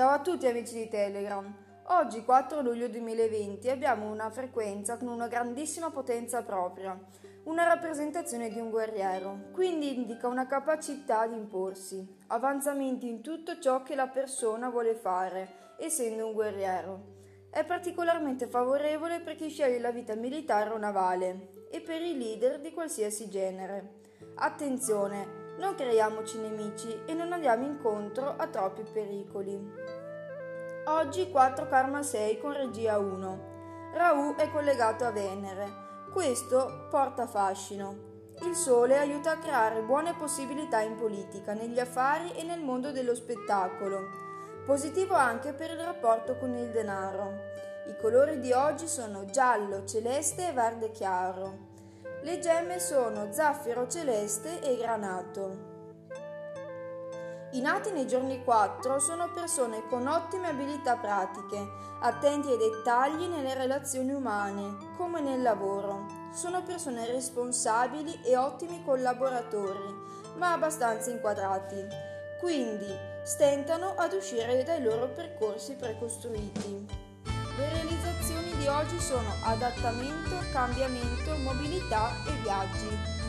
Ciao a tutti amici di Telegram. Oggi 4 luglio 2020 abbiamo una frequenza con una grandissima potenza propria, una rappresentazione di un guerriero, quindi indica una capacità di imporsi, avanzamenti in tutto ciò che la persona vuole fare, essendo un guerriero. È particolarmente favorevole per chi sceglie la vita militare o navale e per i leader di qualsiasi genere. Attenzione, non creiamoci nemici e non andiamo incontro a troppi pericoli. Oggi 4 Karma 6 con regia 1. Rahu è collegato a Venere. Questo porta fascino. Il Sole aiuta a creare buone possibilità in politica, negli affari e nel mondo dello spettacolo. Positivo anche per il rapporto con il denaro. I colori di oggi sono giallo, celeste e verde chiaro. Le gemme sono zaffiro celeste e granato. I nati nei giorni 4 sono persone con ottime abilità pratiche, attenti ai dettagli nelle relazioni umane, come nel lavoro. Sono persone responsabili e ottimi collaboratori, ma abbastanza inquadrati. Quindi stentano ad uscire dai loro percorsi precostruiti. Le realizzazioni di oggi sono adattamento, cambiamento, mobilità e viaggi.